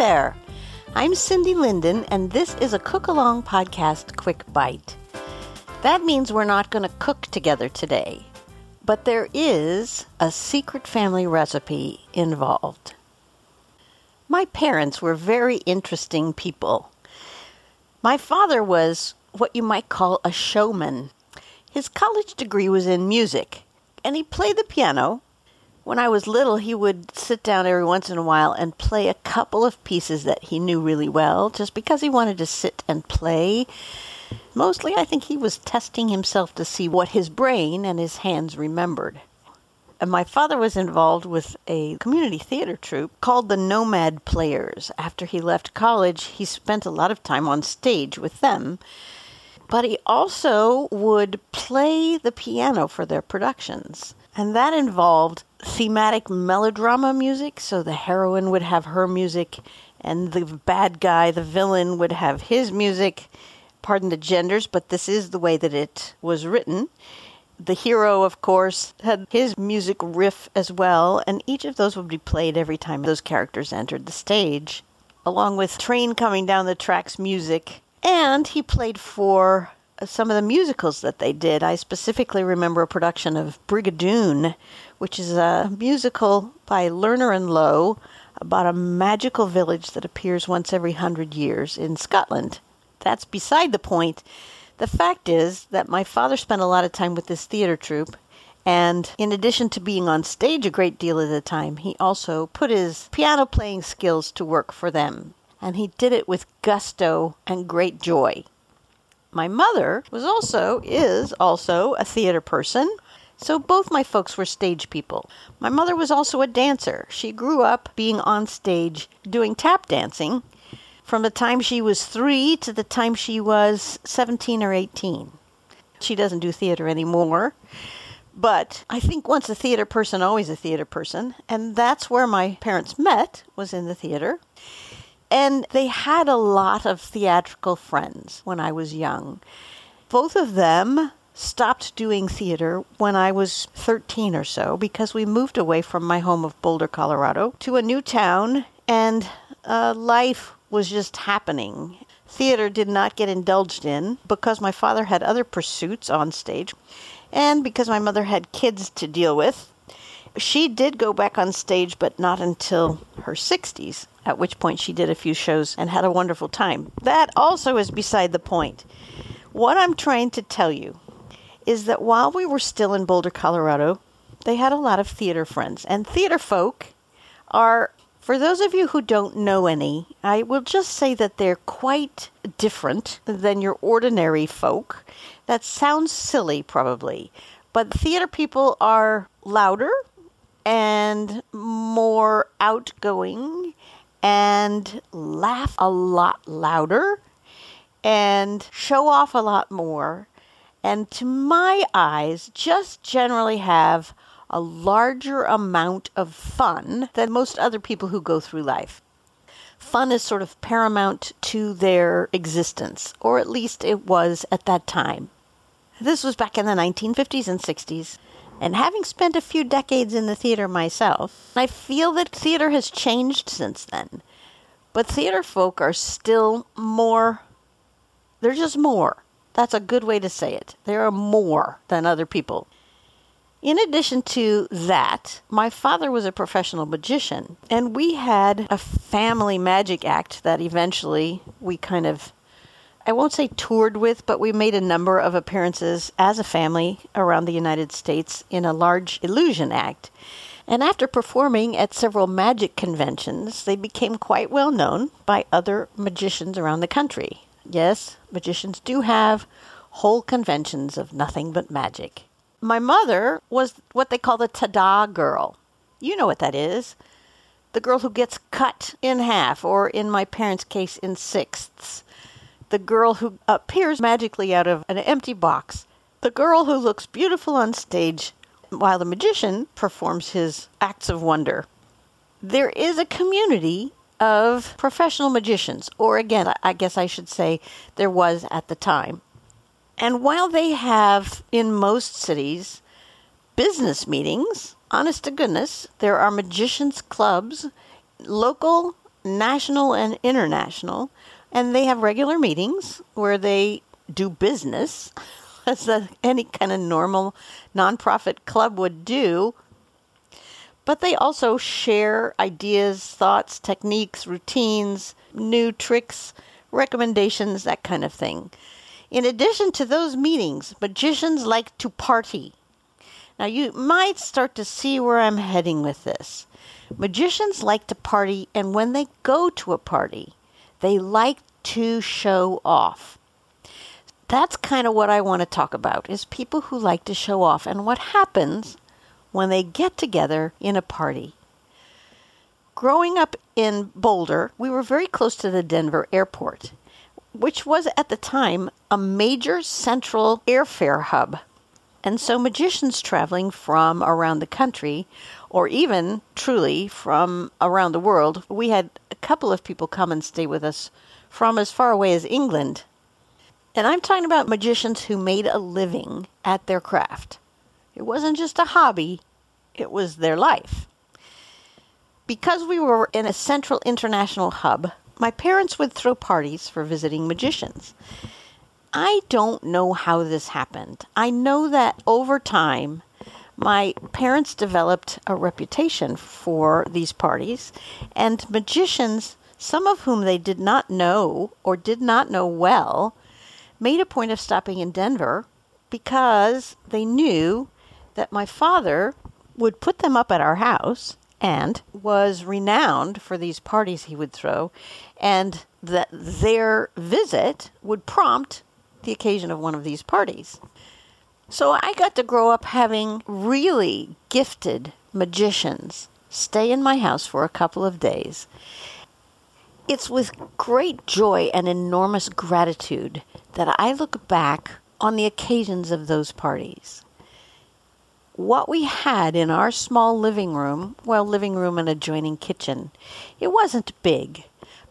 There. I'm Cindy Linden, and this is a Cookalong Podcast Quick Bite. That means we're not going to cook together today, but there is a secret family recipe involved. My parents were very interesting people. My father was what you might call a showman. His college degree was in music, and he played the piano when I was little, he would sit down every once in a while and play a couple of pieces that he knew really well, just because he wanted to sit and play. Mostly, I think he was testing himself to see what his brain and his hands remembered. And my father was involved with a community theater troupe called the Nomad Players. After he left college, he spent a lot of time on stage with them. But he also would play the piano for their productions. And that involved thematic melodrama music. So the heroine would have her music, and the bad guy, the villain, would have his music. Pardon the genders, but this is the way that it was written. The hero, of course, had his music riff as well, and each of those would be played every time those characters entered the stage, along with Train Coming Down the Tracks music. And he played for some of the musicals that they did. I specifically remember a production of Brigadoon, which is a musical by Lerner and Loewe about a magical village that appears once every hundred years in Scotland. That's beside the point. The fact is that my father spent a lot of time with this theater troupe, and in addition to being on stage a great deal of the time, he also put his piano playing skills to work for them. And he did it with gusto and great joy. My mother was also, is also a theater person. So both my folks were stage people. My mother was also a dancer. She grew up being on stage doing tap dancing from the time she was three to the time she was 17 or 18. She doesn't do theater anymore. But I think once a theater person, always a theater person. And that's where my parents met, was in the theater. And they had a lot of theatrical friends when I was young. Both of them stopped doing theater when I was 13 or so because we moved away from my home of Boulder, Colorado to a new town and uh, life was just happening. Theater did not get indulged in because my father had other pursuits on stage and because my mother had kids to deal with. She did go back on stage, but not until her 60s at which point she did a few shows and had a wonderful time. That also is beside the point. What I'm trying to tell you is that while we were still in Boulder, Colorado, they had a lot of theater friends. And theater folk are, for those of you who don't know any, I will just say that they're quite different than your ordinary folk. That sounds silly, probably. But theater people are louder and more outgoing and laugh a lot louder and show off a lot more. And to my eyes, just generally have a larger amount of fun than most other people who go through life. Fun is sort of paramount to their existence, or at least it was at that time. This was back in the 1950s and 60s. And having spent a few decades in the theater myself, I feel that theater has changed since then. But theater folk are still more, they're just more. That's a good way to say it. They are more than other people. In addition to that, my father was a professional magician, and we had a family magic act that eventually we kind of, I won't say toured with, but we made a number of appearances as a family around the United States in a large illusion act. And after performing at several magic conventions, they became quite well known by other magicians around the country. Yes, magicians do have whole conventions of nothing but magic. My mother was what they call the tada girl. You know what that is. The girl who gets cut in half, or in my parents' case, in sixths. The girl who appears magically out of an empty box. The girl who looks beautiful on stage while the magician performs his acts of wonder. There is a community of professional magicians, or again, I guess I should say there was at the time. And while they have in most cities business meetings, honest to goodness, there are magicians' clubs, local, national, and international, and they have regular meetings where they do business as a, any kind of normal nonprofit club would do. But they also share ideas, thoughts, techniques, routines, new tricks, recommendations, that kind of thing. In addition to those meetings, magicians like to party. Now, you might start to see where I'm heading with this. Magicians like to party, and when they go to a party, they like to show off. That's kind of what I want to talk about is people who like to show off and what happens when they get together in a party. Growing up in Boulder, we were very close to the Denver airport which was at the time a major central airfare hub. And so magicians traveling from around the country, or even truly from around the world, we had a couple of people come and stay with us from as far away as England. And I'm talking about magicians who made a living at their craft. It wasn't just a hobby, it was their life. Because we were in a central international hub, my parents would throw parties for visiting magicians. I don't know how this happened. I know that over time, my parents developed a reputation for these parties, and magicians, some of whom they did not know or did not know well, made a point of stopping in Denver because they knew that my father would put them up at our house and was renowned for these parties he would throw, and that their visit would prompt the occasion of one of these parties. So I got to grow up having really gifted magicians stay in my house for a couple of days. It's with great joy and enormous gratitude that I look back on the occasions of those parties what we had in our small living room, well, living room and adjoining kitchen, it wasn't big,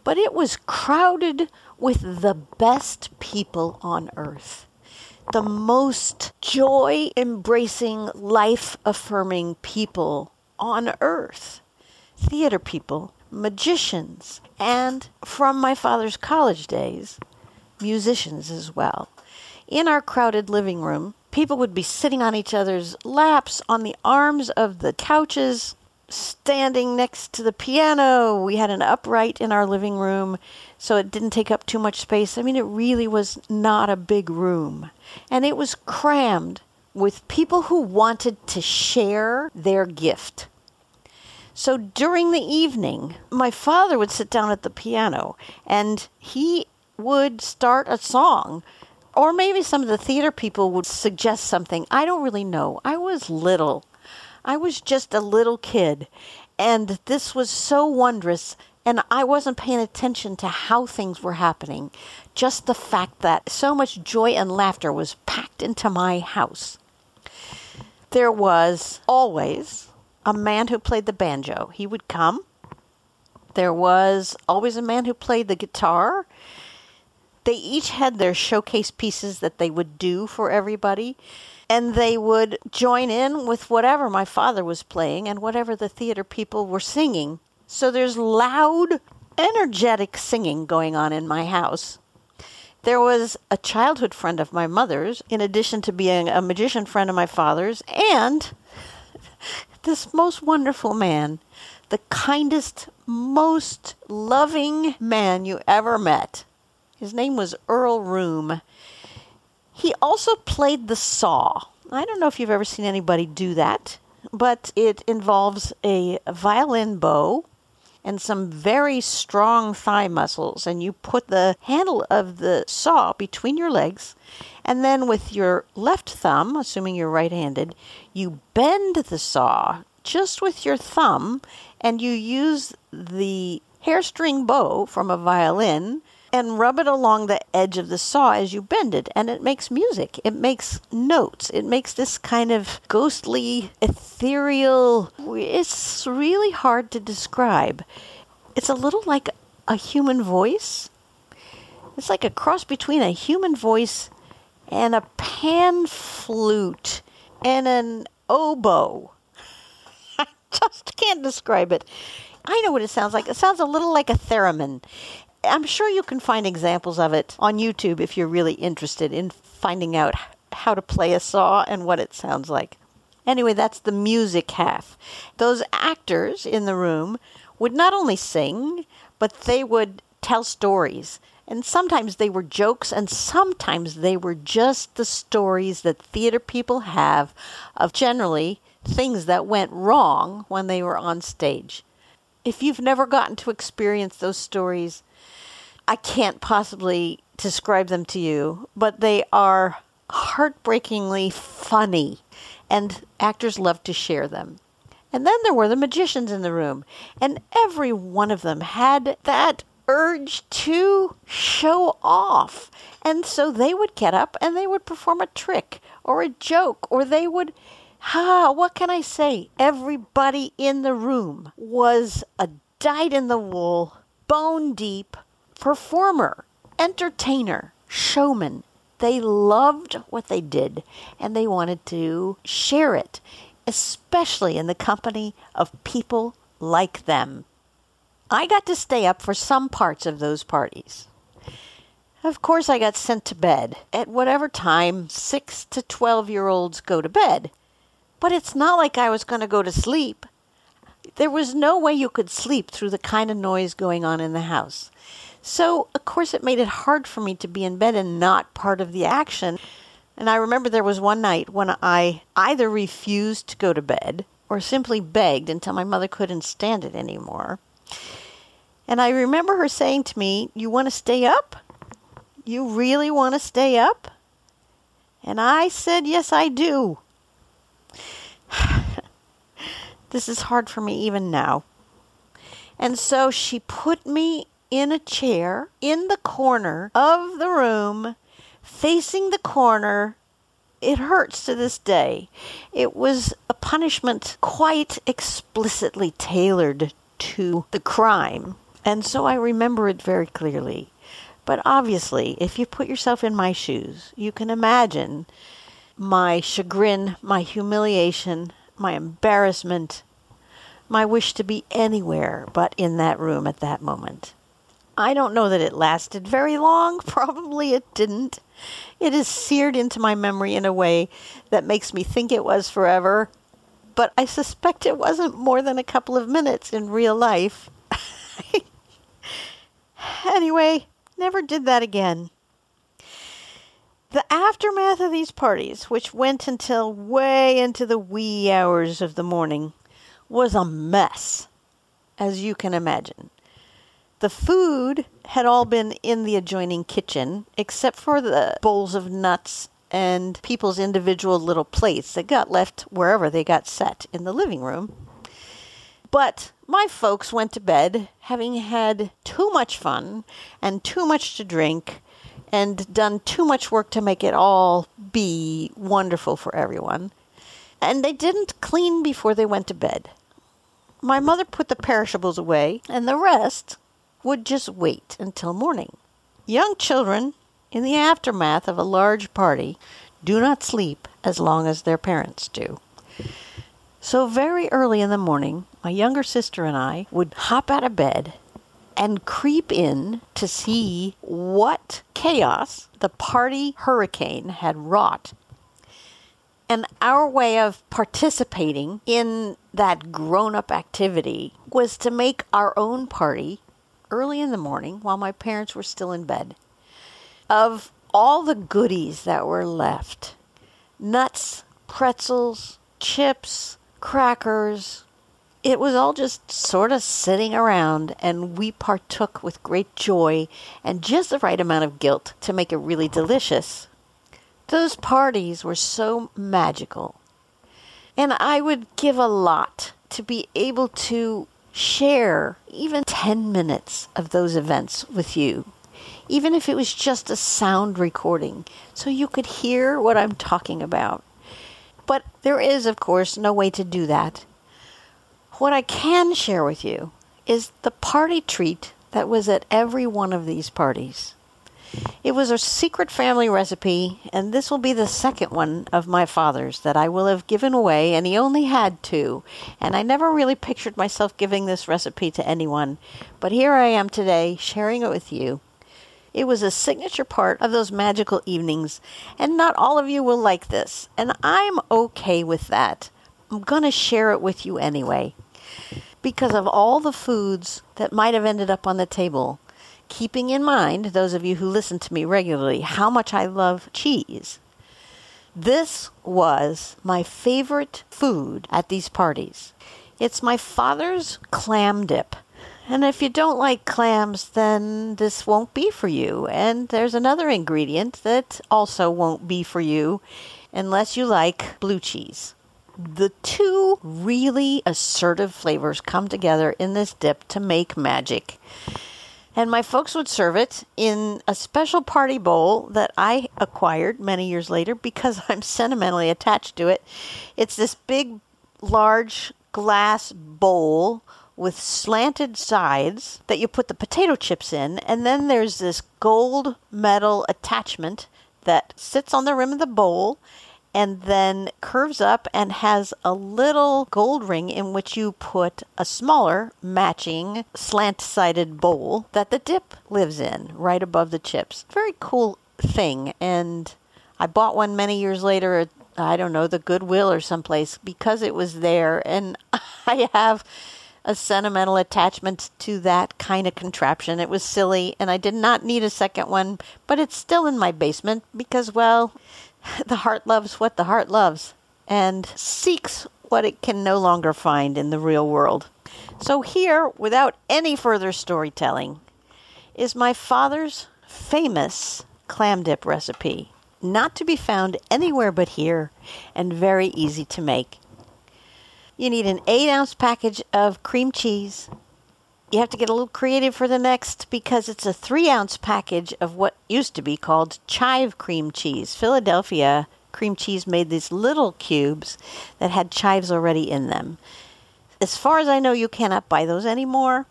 but it was crowded with the best people on earth. The most joy embracing, life affirming people on earth. Theater people, magicians, and from my father's college days, musicians as well. In our crowded living room, people would be sitting on each other's laps, on the arms of the couches, standing next to the piano. We had an upright in our living room, so it didn't take up too much space. I mean, it really was not a big room. And it was crammed with people who wanted to share their gift. So during the evening, my father would sit down at the piano and he would start a song or maybe some of the theater people would suggest something. I don't really know. I was little. I was just a little kid. And this was so wondrous. And I wasn't paying attention to how things were happening. Just the fact that so much joy and laughter was packed into my house. There was always a man who played the banjo. He would come. There was always a man who played the guitar they each had their showcase pieces that they would do for everybody. And they would join in with whatever my father was playing and whatever the theater people were singing. So there's loud, energetic singing going on in my house. There was a childhood friend of my mother's, in addition to being a magician friend of my father's, and this most wonderful man, the kindest, most loving man you ever met. His name was Earl Room. He also played the saw. I don't know if you've ever seen anybody do that, but it involves a violin bow and some very strong thigh muscles. And you put the handle of the saw between your legs, and then with your left thumb, assuming you're right handed, you bend the saw just with your thumb, and you use the hairstring bow from a violin and rub it along the edge of the saw as you bend it, and it makes music. It makes notes. It makes this kind of ghostly, ethereal. It's really hard to describe. It's a little like a human voice. It's like a cross between a human voice and a pan flute and an oboe. I just can't describe it. I know what it sounds like. It sounds a little like a theremin. I'm sure you can find examples of it on YouTube if you're really interested in finding out how to play a saw and what it sounds like. Anyway, that's the music half. Those actors in the room would not only sing, but they would tell stories. And sometimes they were jokes, and sometimes they were just the stories that theater people have of generally things that went wrong when they were on stage. If you've never gotten to experience those stories, I can't possibly describe them to you, but they are heartbreakingly funny, and actors love to share them. And then there were the magicians in the room, and every one of them had that urge to show off. And so they would get up and they would perform a trick or a joke, or they would, ah, what can I say? Everybody in the room was a dyed in the wool, bone deep performer, entertainer, showman. They loved what they did and they wanted to share it, especially in the company of people like them. I got to stay up for some parts of those parties. Of course, I got sent to bed at whatever time six to twelve year olds go to bed. But it's not like I was going to go to sleep. There was no way you could sleep through the kind of noise going on in the house. So, of course, it made it hard for me to be in bed and not part of the action. And I remember there was one night when I either refused to go to bed or simply begged until my mother couldn't stand it anymore. And I remember her saying to me, You want to stay up? You really want to stay up? And I said, Yes, I do. this is hard for me even now. And so she put me in a chair in the corner of the room, facing the corner. It hurts to this day. It was a punishment quite explicitly tailored to the crime, and so I remember it very clearly. But obviously, if you put yourself in my shoes, you can imagine my chagrin, my humiliation, my embarrassment, my wish to be anywhere but in that room at that moment. I don't know that it lasted very long. Probably it didn't. It is seared into my memory in a way that makes me think it was forever. But I suspect it wasn't more than a couple of minutes in real life. anyway, never did that again. The aftermath of these parties, which went until way into the wee hours of the morning, was a mess, as you can imagine. The food had all been in the adjoining kitchen, except for the bowls of nuts and people's individual little plates that got left wherever they got set in the living room. But my folks went to bed having had too much fun and too much to drink and done too much work to make it all be wonderful for everyone. And they didn't clean before they went to bed. My mother put the perishables away, and the rest would just wait until morning. Young children, in the aftermath of a large party, do not sleep as long as their parents do. So, very early in the morning, my younger sister and I would hop out of bed and creep in to see what chaos the party hurricane had wrought. And our way of participating in that grown up activity was to make our own party early in the morning while my parents were still in bed of all the goodies that were left nuts, pretzels, chips, crackers. It was all just sort of sitting around, and we partook with great joy and just the right amount of guilt to make it really delicious. Those parties were so magical. And I would give a lot to be able to share even 10 minutes of those events with you even if it was just a sound recording, so you could hear what I'm talking about. But there is, of course, no way to do that. What I can share with you is the party treat that was at every one of these parties. It was a secret family recipe, and this will be the second one of my father's that I will have given away, and he only had two. And I never really pictured myself giving this recipe to anyone, but here I am today sharing it with you. It was a signature part of those magical evenings, and not all of you will like this, and I'm okay with that. I'm going to share it with you anyway. Because of all the foods that might have ended up on the table, keeping in mind, those of you who listen to me regularly, how much I love cheese. This was my favorite food at these parties. It's my father's clam dip. And if you don't like clams, then this won't be for you. And there's another ingredient that also won't be for you unless you like blue cheese. The two really assertive flavors come together in this dip to make magic. And my folks would serve it in a special party bowl that I acquired many years later because I'm sentimentally attached to it. It's this big, large glass bowl with slanted sides that you put the potato chips in, and then there's this gold metal attachment that sits on the rim of the bowl and then curves up and has a little gold ring in which you put a smaller matching slant sided bowl that the dip lives in right above the chips. Very cool thing. And I bought one many years later at, I don't know, the Goodwill or someplace because it was there. And I have a sentimental attachment to that kind of contraption. It was silly, and I did not need a second one, but it's still in my basement because, well, the heart loves what the heart loves and seeks what it can no longer find in the real world. So, here, without any further storytelling, is my father's famous clam dip recipe, not to be found anywhere but here and very easy to make. You need an eight ounce package of cream cheese. You have to get a little creative for the next because it's a three ounce package of what used to be called chive cream cheese. Philadelphia cream cheese made these little cubes that had chives already in them. As far as I know, you cannot buy those anymore.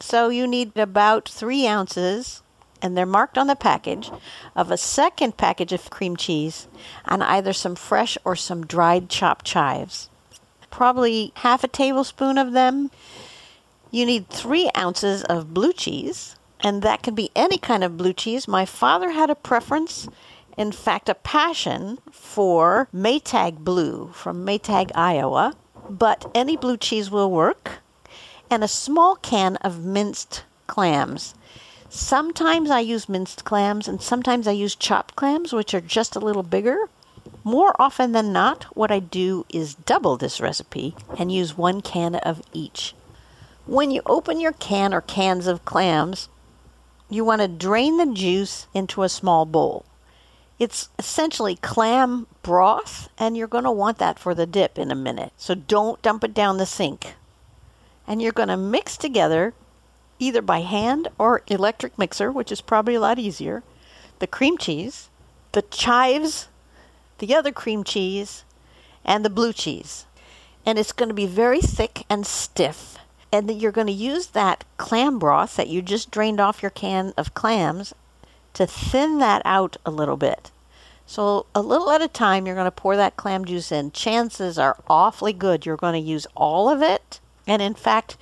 So you need about three ounces, and they're marked on the package, of a second package of cream cheese and either some fresh or some dried chopped chives probably half a tablespoon of them. You need three ounces of blue cheese, and that can be any kind of blue cheese. My father had a preference, in fact, a passion for Maytag Blue from Maytag, Iowa, but any blue cheese will work. And a small can of minced clams. Sometimes I use minced clams, and sometimes I use chopped clams, which are just a little bigger. More often than not, what I do is double this recipe and use one can of each. When you open your can or cans of clams, you want to drain the juice into a small bowl. It's essentially clam broth, and you're going to want that for the dip in a minute. So don't dump it down the sink. And you're going to mix together, either by hand or electric mixer, which is probably a lot easier, the cream cheese, the chives the other cream cheese, and the blue cheese. And it's going to be very thick and stiff. And then you're going to use that clam broth that you just drained off your can of clams to thin that out a little bit. So, a little at a time, you're going to pour that clam juice in. Chances are awfully good you're going to use all of it. And in fact,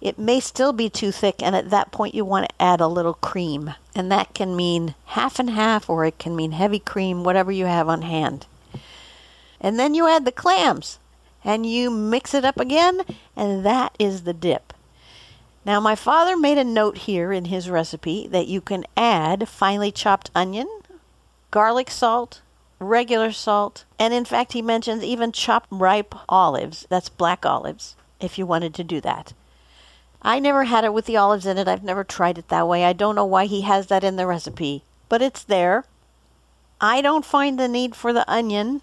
it may still be too thick, and at that point, you want to add a little cream. And that can mean half and half, or it can mean heavy cream, whatever you have on hand. And then you add the clams, and you mix it up again, and that is the dip. Now, my father made a note here in his recipe that you can add finely chopped onion, garlic salt, regular salt, and in fact, he mentions even chopped ripe olives. That's black olives, if you wanted to do that. I never had it with the olives in it. I've never tried it that way. I don't know why he has that in the recipe, but it's there. I don't find the need for the onion,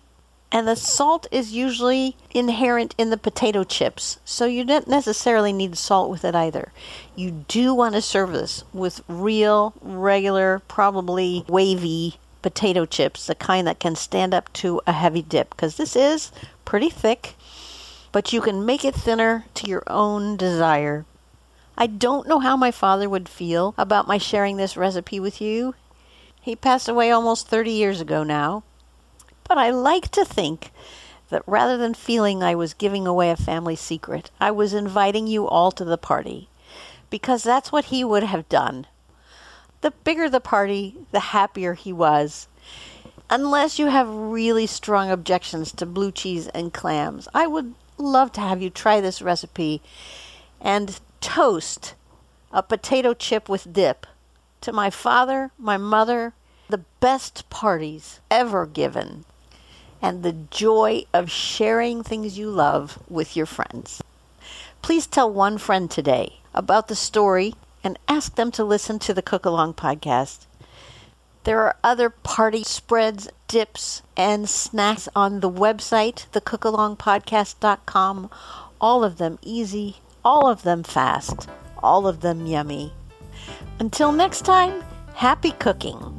and the salt is usually inherent in the potato chips, so you don't necessarily need salt with it either. You do want to serve this with real, regular, probably wavy potato chips, the kind that can stand up to a heavy dip, because this is pretty thick, but you can make it thinner to your own desire. I don't know how my father would feel about my sharing this recipe with you. He passed away almost 30 years ago now. But I like to think that rather than feeling I was giving away a family secret, I was inviting you all to the party. Because that's what he would have done. The bigger the party, the happier he was. Unless you have really strong objections to blue cheese and clams, I would love to have you try this recipe and toast a potato chip with dip to my father, my mother, the best parties ever given, and the joy of sharing things you love with your friends. Please tell one friend today about the story and ask them to listen to the Cookalong podcast. There are other party spreads, dips, and snacks on the website, thecookalongpodcast.com. All of them easy, all of them fast, all of them yummy. Until next time, happy cooking.